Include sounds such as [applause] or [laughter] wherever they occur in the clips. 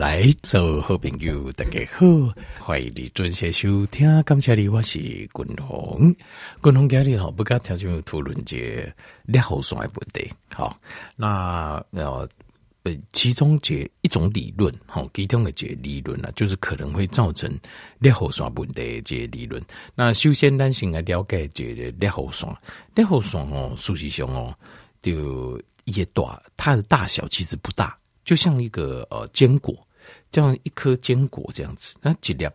来，做好朋友，大家好，欢迎你准时收听。感谢你，我是君宏。君宏今日吼，不跟听众讨论这裂喉栓的问题。好，那呃，其中这一种理论，好，其中的这理论呢，就是可能会造成裂喉栓问题的这理论。那首先，咱先来了解这个裂喉栓。裂喉栓哦，事实上哦，就也大，它的大小其实不大，就像一个呃坚果。这样一颗坚果这样子，那几粒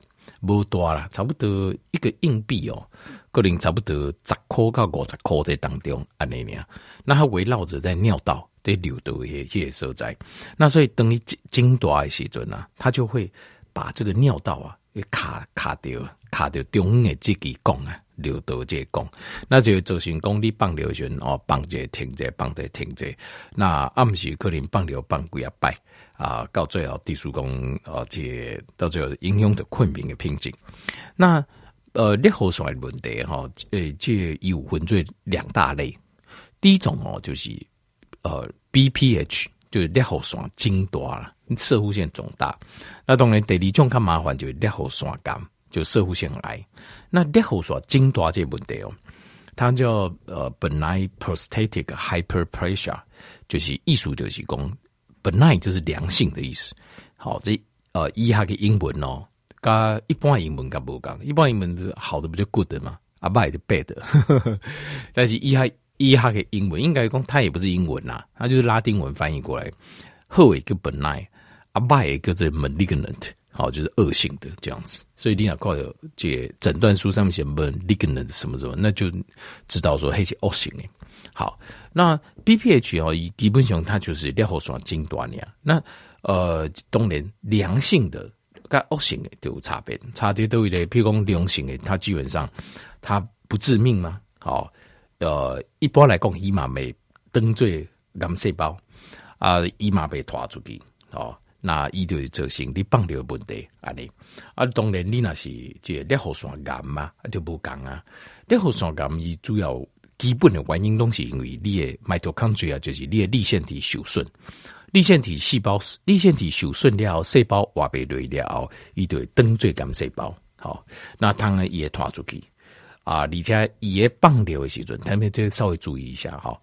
不多啦，差不多一个硬币哦，可能差不多十颗到五十颗在当中安尼呢。那它围绕着在尿道在流的一些所在，那所以等于精大的时阵啊，它就会把这个尿道啊给卡卡掉，卡掉中的这个孔啊，流到这个孔，那就造成讲你放流时哦，放着停着，放着停着，那暗时可能放流放几啊摆。啊，到最后，地叔公啊，这到最后影响的困民的瓶颈。那呃，裂喉栓问题哈，呃，这有分做两大类。第一种哦，就是呃，BPH，就是裂喉栓增大了，射护腺肿大。那当然，第二种较麻烦就是裂喉栓癌，就射护腺癌。那裂喉栓增大这问题哦，它叫呃，benign prostatic hyperplasia，就是意思就是讲。Benign 就是良性的意思，好，这呃，一下嘅英文哦，跟一般英文跟不讲，一般英文的好的不就 good 嘛，啊，bad 就 bad，[laughs] 但是一下一下嘅英文应该讲，它也不是英文呐，它就是拉丁文翻译过来，好一个 benign，啊，bad 一个这 malignant，好，就是恶性的这样子，所以你要看到这诊断书上面写 malignant 什么什么，那就知道说它是恶性的。好，那 BPH 哦，基本上它就是裂喉栓增大呀。那呃，当然良性的跟恶性的都有差别，差别都有的。譬如讲良性的，它基本上它不致命嘛。好，呃，一般来讲，伊嘛未登最癌细胞啊，伊嘛被拖出去哦。那伊就是造成你放尿问题安尼。啊，当然你那是这裂喉栓癌嘛，就不讲啊。裂喉栓癌伊主要。基本的原因都是因为你的 mitochondria，就是你的粒线体受损，粒线体细胞，粒线体受损了，细胞活不落了后，伊就会长做癌细胞。好，那当然也拖出去啊，而且也放尿的时阵，他们就稍微注意一下哈。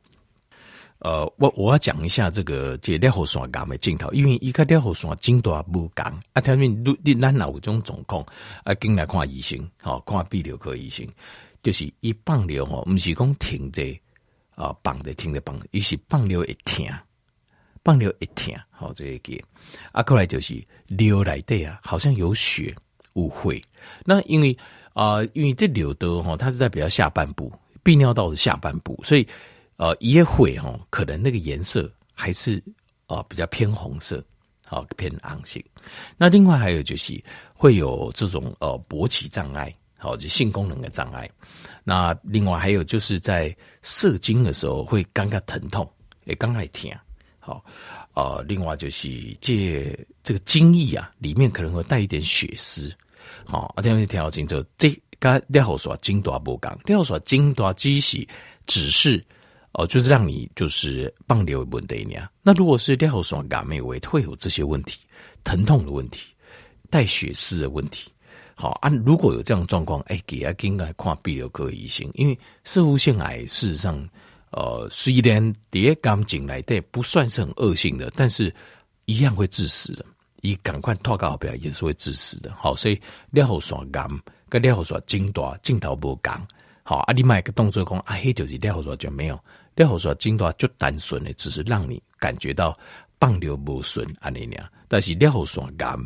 呃，我我要讲一下这个这裂喉栓癌的镜头，因为一个裂喉栓镜头不讲啊，他们你你咱有种状况啊，进来看医生，好看泌尿科医生。就是一放尿吼，不是讲停着啊，放着停着放，伊是放尿一疼，放尿一停，好这个。啊，过来就是尿内底啊，好像有血误会。那因为啊、呃，因为这尿道吼，它是在比较下半部，泌尿道的下半部，所以呃，也会吼，可能那个颜色还是啊、呃、比较偏红色，好偏暗性。那另外还有就是会有这种呃勃起障碍。好，就性功能的障碍。那另外还有就是在射精的时候会感觉疼痛，也刚来听。好，呃，另外就是借这个精液啊，里面可能会带一点血丝。好，这样就听清楚。这个裂喉栓增大不讲，裂喉栓增大只是只是哦，就是让你就是放尿问题呢。那如果是裂喉栓癌没有，会有这些问题，疼痛的问题，带血丝的问题。好啊，如果有这样状况，哎、欸，给他应该看泌尿科医生，因为摄护腺癌事实上，呃，虽然叠肛进来的不算是很恶性的，但是一样会致死的。你赶快脱稿表也是会致死的。好，所以裂喉栓癌跟裂喉栓增大镜头不讲。好啊，你买个动作讲啊，嘿，就是裂喉栓就没有裂喉栓增大就单纯的只是让你感觉到放尿不顺安尼样，但是裂喉栓癌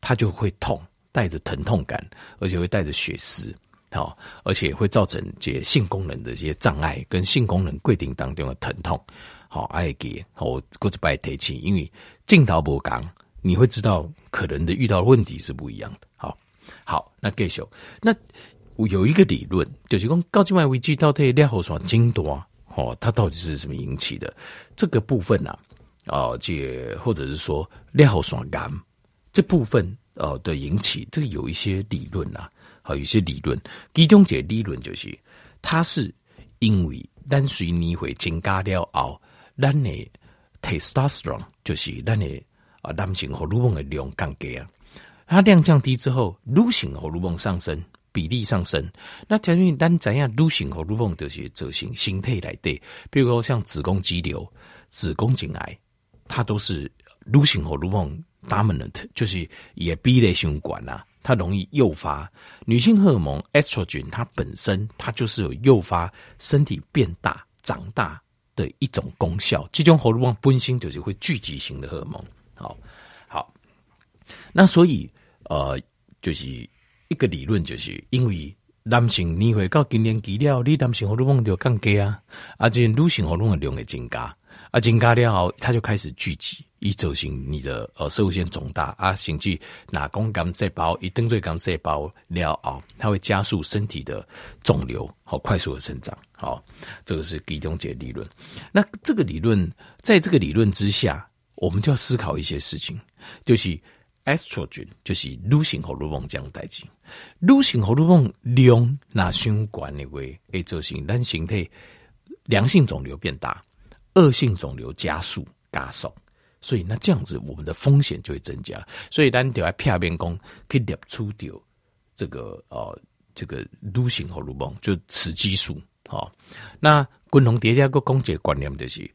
它就会痛。带着疼痛感，而且会带着血丝，好，而且会造成这性功能的这些障碍，跟性功能规定当中的疼痛，好，爱给我过去白提起，因为镜头不讲，你会知道可能的遇到的问题是不一样的，好，好，那继续，那有一个理论，就是讲高静脉危机到底裂喉栓增多，哦，它到底是什么引起的？这个部分呢、啊，这或者是说裂喉栓癌这部分。呃，的引起这有一些理论啊，好，有一些理论。其中这理论就是，它是因为单随你会增加了后，咱的 testosterone 就是咱的啊，男性荷尔蒙的量降低啊，它量降低之后，女性荷尔蒙上升，比例上升。那条件单怎样？女性荷尔蒙就是走形形态来对，比如说像子宫肌瘤、子宫颈癌，它都是女性荷尔蒙 dominant，就是也 B 类血管啊，它容易诱发女性荷尔蒙 estrogen，它本身它就是有诱发身体变大、长大的一种功效。这种荷尔蒙本身就是会聚集型的荷尔蒙。好，好，那所以呃，就是一个理论，就是因为男性你会到更年期了，你男性荷尔蒙就降低啊，而且女性荷尔蒙的量会增加，啊，增加了后，它就开始聚集，一走行你的呃摄护腺肿大啊，甚至哪公干细胞一登对干细胞了后，它会加速身体的肿瘤好快速的生长。好，这个是狄东杰理论。那这个理论，在这个理论之下。我们就要思考一些事情，就是 estrogen，就是女性荷尔蒙这样代志。女性荷尔蒙量那相关的会会造成男性体良性肿瘤变大，恶性肿瘤加速加速，所以那这样子我们的风险就会增加。所以咱就要片面讲，可以列出掉这个呃这个女性荷尔蒙就雌激素。好，那共同叠加个公解观念就是。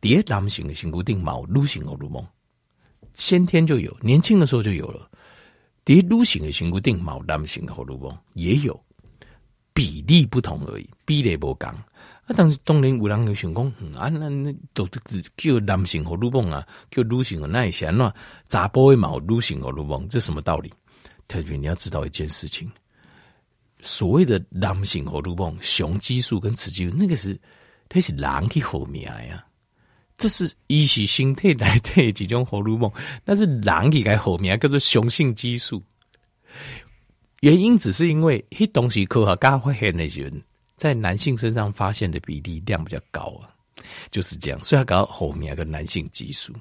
第男性的性固定毛，女性荷尔蒙先天就有，年轻的时候就有了。第女性的性固定毛，男性的荷尔蒙也有，比例不同而已，比例不同。啊，当时当然有人有想讲，啊，那那都叫男性荷尔蒙啊，叫女性的那一些那杂波的毛，女性荷尔蒙，这什么道理？特别你要知道一件事情，所谓的男性荷尔蒙，雄激素跟雌激素，那个是它是人去后面呀。这是一系形态来的几种荷尔蒙，那是人给该后面叫做雄性激素。原因只是因为这东西科学家发现那些人在男性身上发现的比例量比较高啊，就是这样。所以他搞后面个男性激素，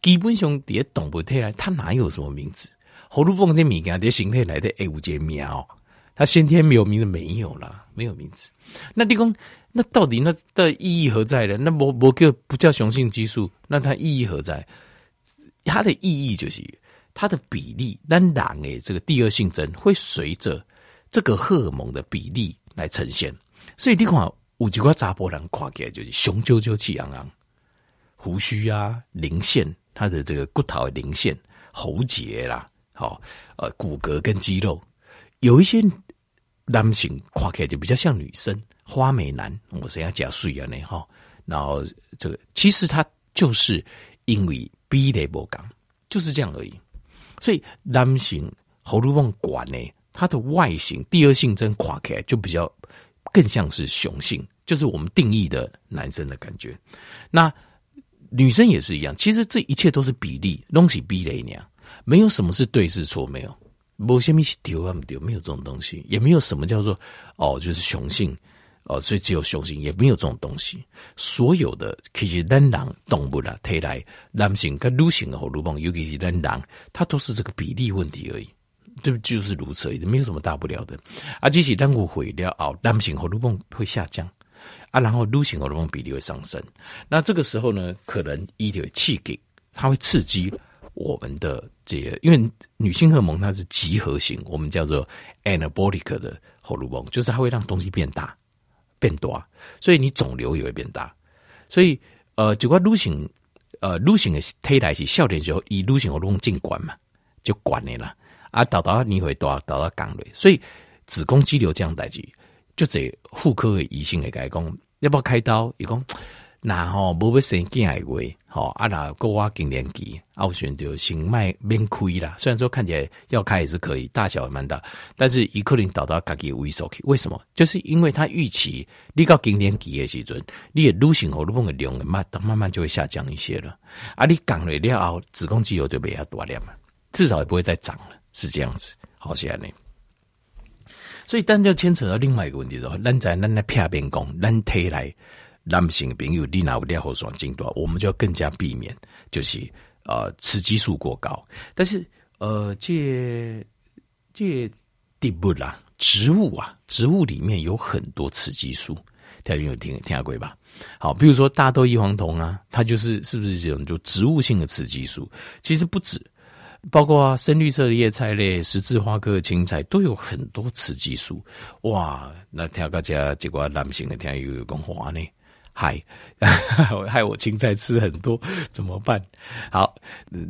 基本上也懂不太来，他哪有什么名字？荷尔蒙的名啊，这形态来的哎，五节苗，他先天没有名字，没有啦，没有名字。那地公。那到底那的意义何在呢？那不不叫不叫雄性激素？那它意义何在？它的意义就是它的比例，当然诶，这个第二性征会随着这个荷尔蒙的比例来呈现。所以你看，有几块查甫人看起来就是雄赳赳气昂昂，胡须啊，鳞线，他的这个骨头的鳞线、喉结啦，好，呃，骨骼跟肌肉，有一些男性看起来就比较像女生。花美男，我是要加水啊，呢哈，然后这个其实他就是因为 B 类波刚就是这样而已。所以男性喉咙管呢，它的外形第二性征垮开就比较更像是雄性，就是我们定义的男生的感觉。那女生也是一样，其实这一切都是比例，东西 B 类那样，没有什么是对是错，没有，没什么是丢啊丢，没有这种东西，也没有什么叫做哦，就是雄性。哦，所以只有雄性，也没有这种东西。所有的其实人狼动物啦，推来男性跟女性，尤其是人狼，它都是这个比例问题而已，对，就是如此而已，没有什么大不了的。啊，即使当我毁掉哦，男性荷尔蒙会下降啊，然后女性荷尔蒙比例会上升。那这个时候呢，可能一点气给它会刺激我们的这个，因为女性荷尔蒙它是集合型，我们叫做 anabolic 的荷尔蒙，就是它会让东西变大。变多，所以你肿瘤也会变大。所以，呃，这个女性，呃，女性的体态是少年时候以女性荷尔蒙进管嘛，就管你了。啊，到到你会多，到到肛内，所以子宫肌瘤这样代志，就这妇科的医生会讲，要不要开刀？伊讲。那吼，无要生囝的话，吼啊那过我更年期，啊我选择先卖免开啦。虽然说看起来要开也是可以，大小也蛮大，但是一可能导到家己萎缩去。为什么？就是因为他预期你到更年期的时阵，你的女性荷尔蒙的量慢慢慢就会下降一些了。啊，你降了了后，子宫肌瘤就比较大了，至少也不会再长了，是这样子。好起来呢。所以，但就牵扯到另外一个问题的话，咱在咱来片边讲，咱体来。男性朋友，你拿有尿后酸进多，我们就要更加避免，就是呃雌激素过高。但是呃，这这地步啦，植物啊，植物里面有很多雌激素，大家有听听过吧？好，比如说大豆异黄酮啊，它就是是不是这种就植物性的雌激素？其实不止，包括啊深绿色的叶菜类、十字花科的青菜都有很多雌激素。哇，那听大家结果男性的听又有讲话呢，害 [laughs] 害我青菜吃很多怎么办？好，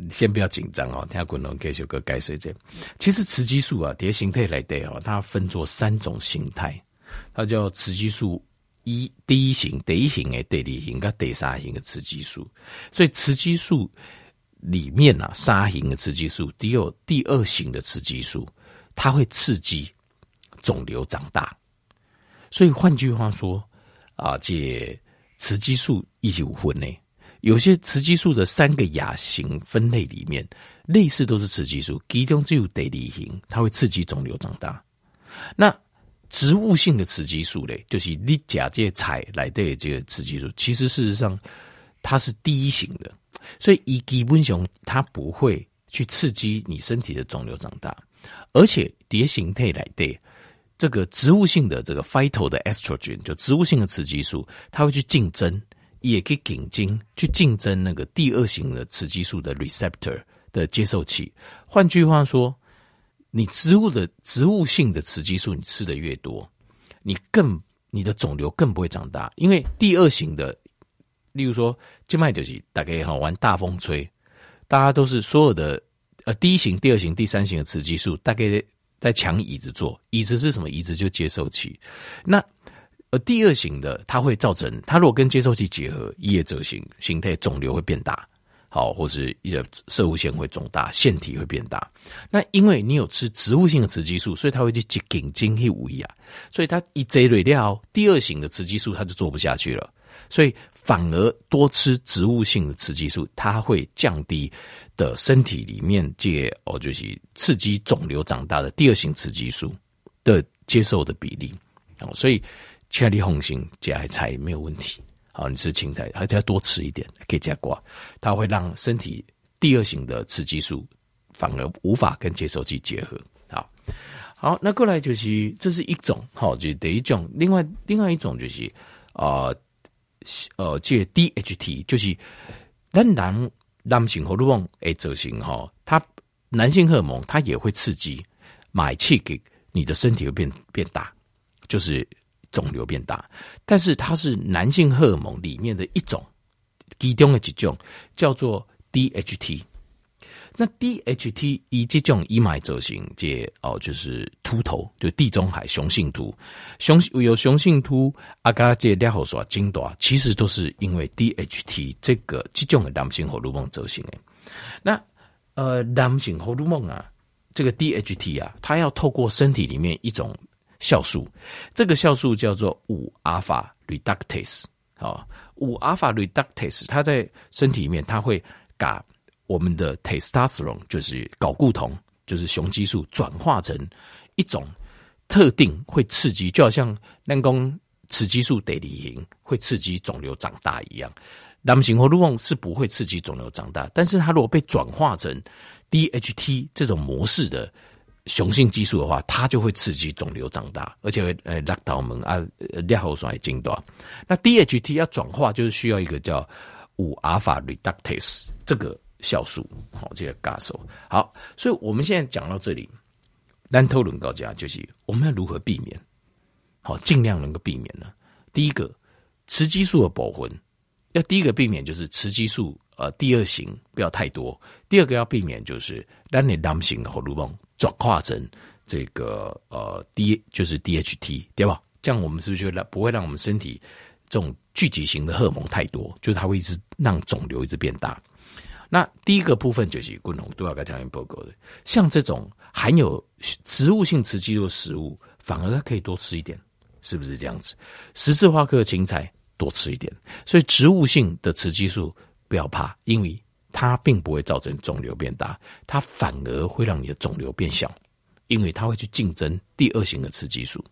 先不要紧张哦，听滚龙给修个盖水这。其实雌激素啊，蝶形态来的哦，它分作三种形态，它叫雌激素。一第一型、第一型的、第二型跟第三型的雌激素，所以雌激素里面啊，三型的雌激素，只有第二型的雌激素，它会刺激肿瘤长大。所以换句话说啊，这雌激素一起五分呢，有些雌激素的三个亚型分类里面，类似都是雌激素，其中只有第二型，它会刺激肿瘤长大。那植物性的雌激素嘞，就是你假借菜来的这个雌激素，其实事实上它是第一型的，所以以基本上它不会去刺激你身体的肿瘤长大，而且蝶形态来对这个植物性的这个 phyto 的 estrogen 就植物性的雌激素，它会去竞争，也可以紧精去竞争那个第二型的雌激素的 receptor 的接受器。换句话说。你植物的植物性的雌激素，你吃的越多，你更你的肿瘤更不会长大，因为第二型的，例如说，静脉就是大概哈玩大风吹，大家都是所有的呃第一型、第二型、第三型的雌激素，大概在抢椅子坐，椅子是什么？椅子就接受器。那呃第二型的，它会造成它如果跟接受器结合，叶褶型形态肿瘤会变大。好，或是一个摄护腺会肿大，腺体会变大。那因为你有吃植物性的雌激素，所以它会去紧精去无益啊。所以它一积累掉第二型的雌激素，它就做不下去了。所以反而多吃植物性的雌激素，它会降低的身体里面借哦，就是刺激肿瘤长大的第二型雌激素的接受的比例。哦，所以千里红心加菜没有问题。好，你吃青菜，还是要多吃一点，可以加瓜，它会让身体第二型的雌激素反而无法跟接受器结合。好，好，那过来就是这是一种，好，就第一种，另外另外一种就是啊，呃这 DHT 就是仍然男性荷尔蒙诶，执行哈，它男性荷尔蒙它也会刺激买气给你的身体会变变大，就是。肿瘤变大，但是它是男性荷尔蒙里面的一种，其中的几种叫做 DHT。那 DHT 以这种以买走型，这哦就是秃头，就地中海雄性秃，雄有雄性秃，阿嘎这两号说精多，其实都是因为 DHT 这个这种的男性荷尔蒙走型的。那呃，男性荷尔蒙啊，这个 DHT 啊，它要透过身体里面一种。酵素，这个酵素叫做五阿法 reductase 啊，五阿法 reductase，它在身体里面，它会把我们的 testosterone，就是睾固酮，就是雄激素，转化成一种特定会刺激，就好像人工雌激素得离型会刺激肿瘤长大一样。男性荷尔蒙是不会刺激肿瘤长大，但是它如果被转化成 DHT 这种模式的。雄性激素的话，它就会刺激肿瘤长大，而且会呃拉到我们啊尿后衰精断。那 DHT 要转化，就是需要一个叫五阿法 reductase 这个酵素，好，这个嘎手好。所以我们现在讲到这里，单头轮高家就是我们要如何避免，好，尽量能够避免呢？第一个，雌激素的保魂，要第一个避免就是雌激素呃第二型不要太多，第二个要避免就是让你男性荷尔蒙。转化成这个呃 D 就是 DHT 对吧？这样我们是不是就让不会让我们身体这种聚集型的荷尔蒙太多？就是它会一直让肿瘤一直变大。那第一个部分就是共同都要该条件报告的，像这种含有植物性雌激素的食物，反而它可以多吃一点，是不是这样子？十字花科的芹菜多吃一点，所以植物性的雌激素不要怕，因为。它并不会造成肿瘤变大，它反而会让你的肿瘤变小，因为它会去竞争第二型的雌激素。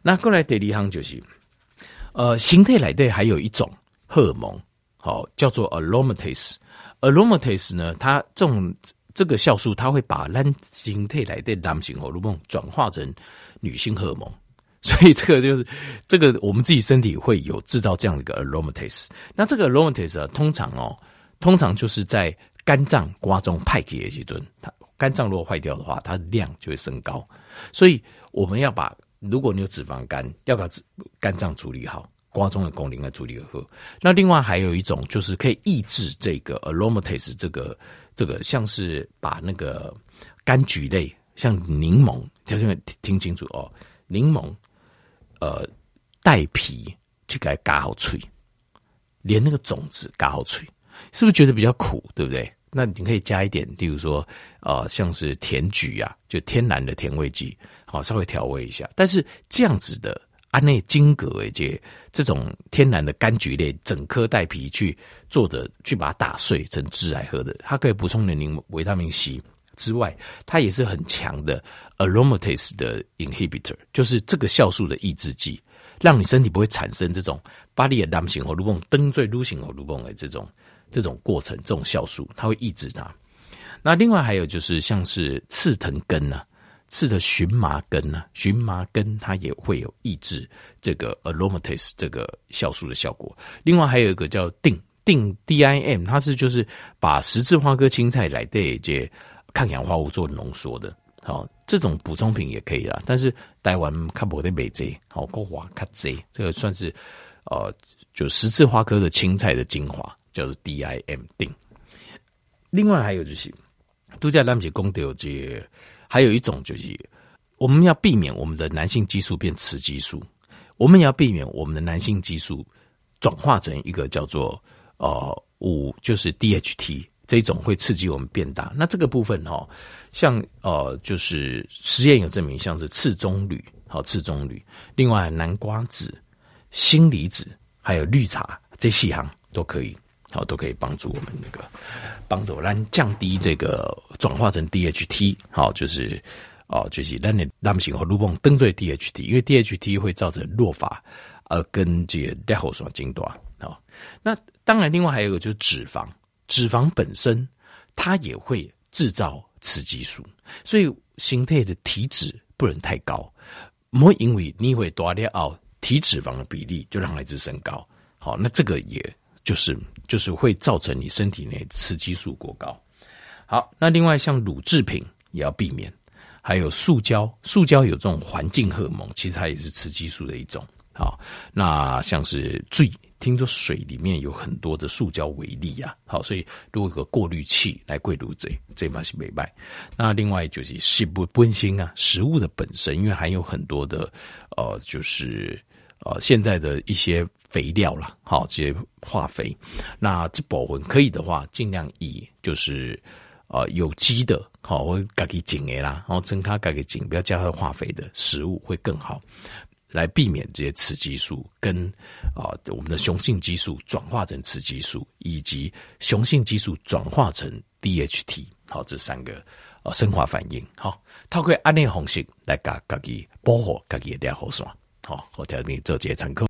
那过来第二项就是，呃，形态来的还有一种荷尔蒙，好，叫做 aromatase。Aromatase 呢，它这种这个酵素，它会把男形态来的男性荷尔蒙转化成女性荷尔蒙，所以这个就是这个我们自己身体会有制造这样的一个 aromatase。那这个 aromatase 啊，通常哦，通常就是在肝脏瓜中派给的时候，它肝脏如果坏掉的话，它的量就会升高。所以我们要把，如果你有脂肪肝，要把肝脏处理好。瓜中的功能来处理而喝。那另外还有一种就是可以抑制这个 aromatase，这个这个像是把那个柑橘类，像柠檬，听清楚哦，柠檬，呃，带皮去给它嘎好脆，连那个种子嘎好脆，是不是觉得比较苦？对不对？那你可以加一点，例如说，呃，像是甜菊啊，就天然的甜味剂，好，稍微调味一下。但是这样子的。安内金葛诶，这这种天然的柑橘类，整颗带皮去做的，去把它打碎成汁来喝的，它可以补充的柠维他命 C 之外，它也是很强的 aromatase 的 inhibitor，就是这个酵素的抑制剂，让你身体不会产生这种巴利的男性荷尔蒙灯最露型荷尔蒙的这种这种过程，这种酵素它会抑制它。那另外还有就是像是刺藤根呐、刺的荨麻根呢？荨麻根它也会有抑制这个 aromatase 这个酵素的效果。另外还有一个叫定定 DIM，它是就是把十字花科青菜来对这抗氧化物做浓缩的。好，这种补充品也可以啦。但是台湾看不得美这，好国华卡这，这个算是呃就十字花科的青菜的精华，叫做 DIM 定。另外还有就是度假蓝姐功德这。还有一种就是，我们要避免我们的男性激素变雌激素，我们也要避免我们的男性激素转化成一个叫做呃五，就是 DHT 这种会刺激我们变大。那这个部分哈、哦，像呃就是实验有证明，像是刺棕榈，好刺棕榈，另外南瓜子、锌离子还有绿茶这细行都可以。好，都可以帮助我们那个帮助让降低这个转化成 DHT。好，就是哦，就是让你男性和乳房登对 DHT，因为 DHT 会造成落发，而跟这个裂后双筋断。好，那当然，另外还有一个就是脂肪，脂肪本身它也会制造雌激素，所以形态的体脂不能太高，不会因为你会多裂哦，体脂肪的比例就让孩子升高。好，那这个也。就是就是会造成你身体内雌激素过高。好，那另外像乳制品也要避免，还有塑胶，塑胶有这种环境荷尔蒙，其实它也是雌激素的一种。好，那像是最听说水里面有很多的塑胶微粒啊，好，所以如果有个过滤器来过滤这，这嘛是没办。那另外就是食物本身啊，食物的本身，因为含有很多的呃，就是呃现在的一些。肥料啦，好，这些化肥，那这部分可以的话，尽量以就是呃有机的，好，或家己种的啦，然后增加家己种，不要加上化肥的食物会更好，来避免这些雌激素跟啊、呃、我们的雄性激素转化成雌激素，以及雄性激素转化成 DHT，好，这三个呃生化反应，好，透过安内方式来家家己保护家己的尿好酸，好，我条你做这些参考。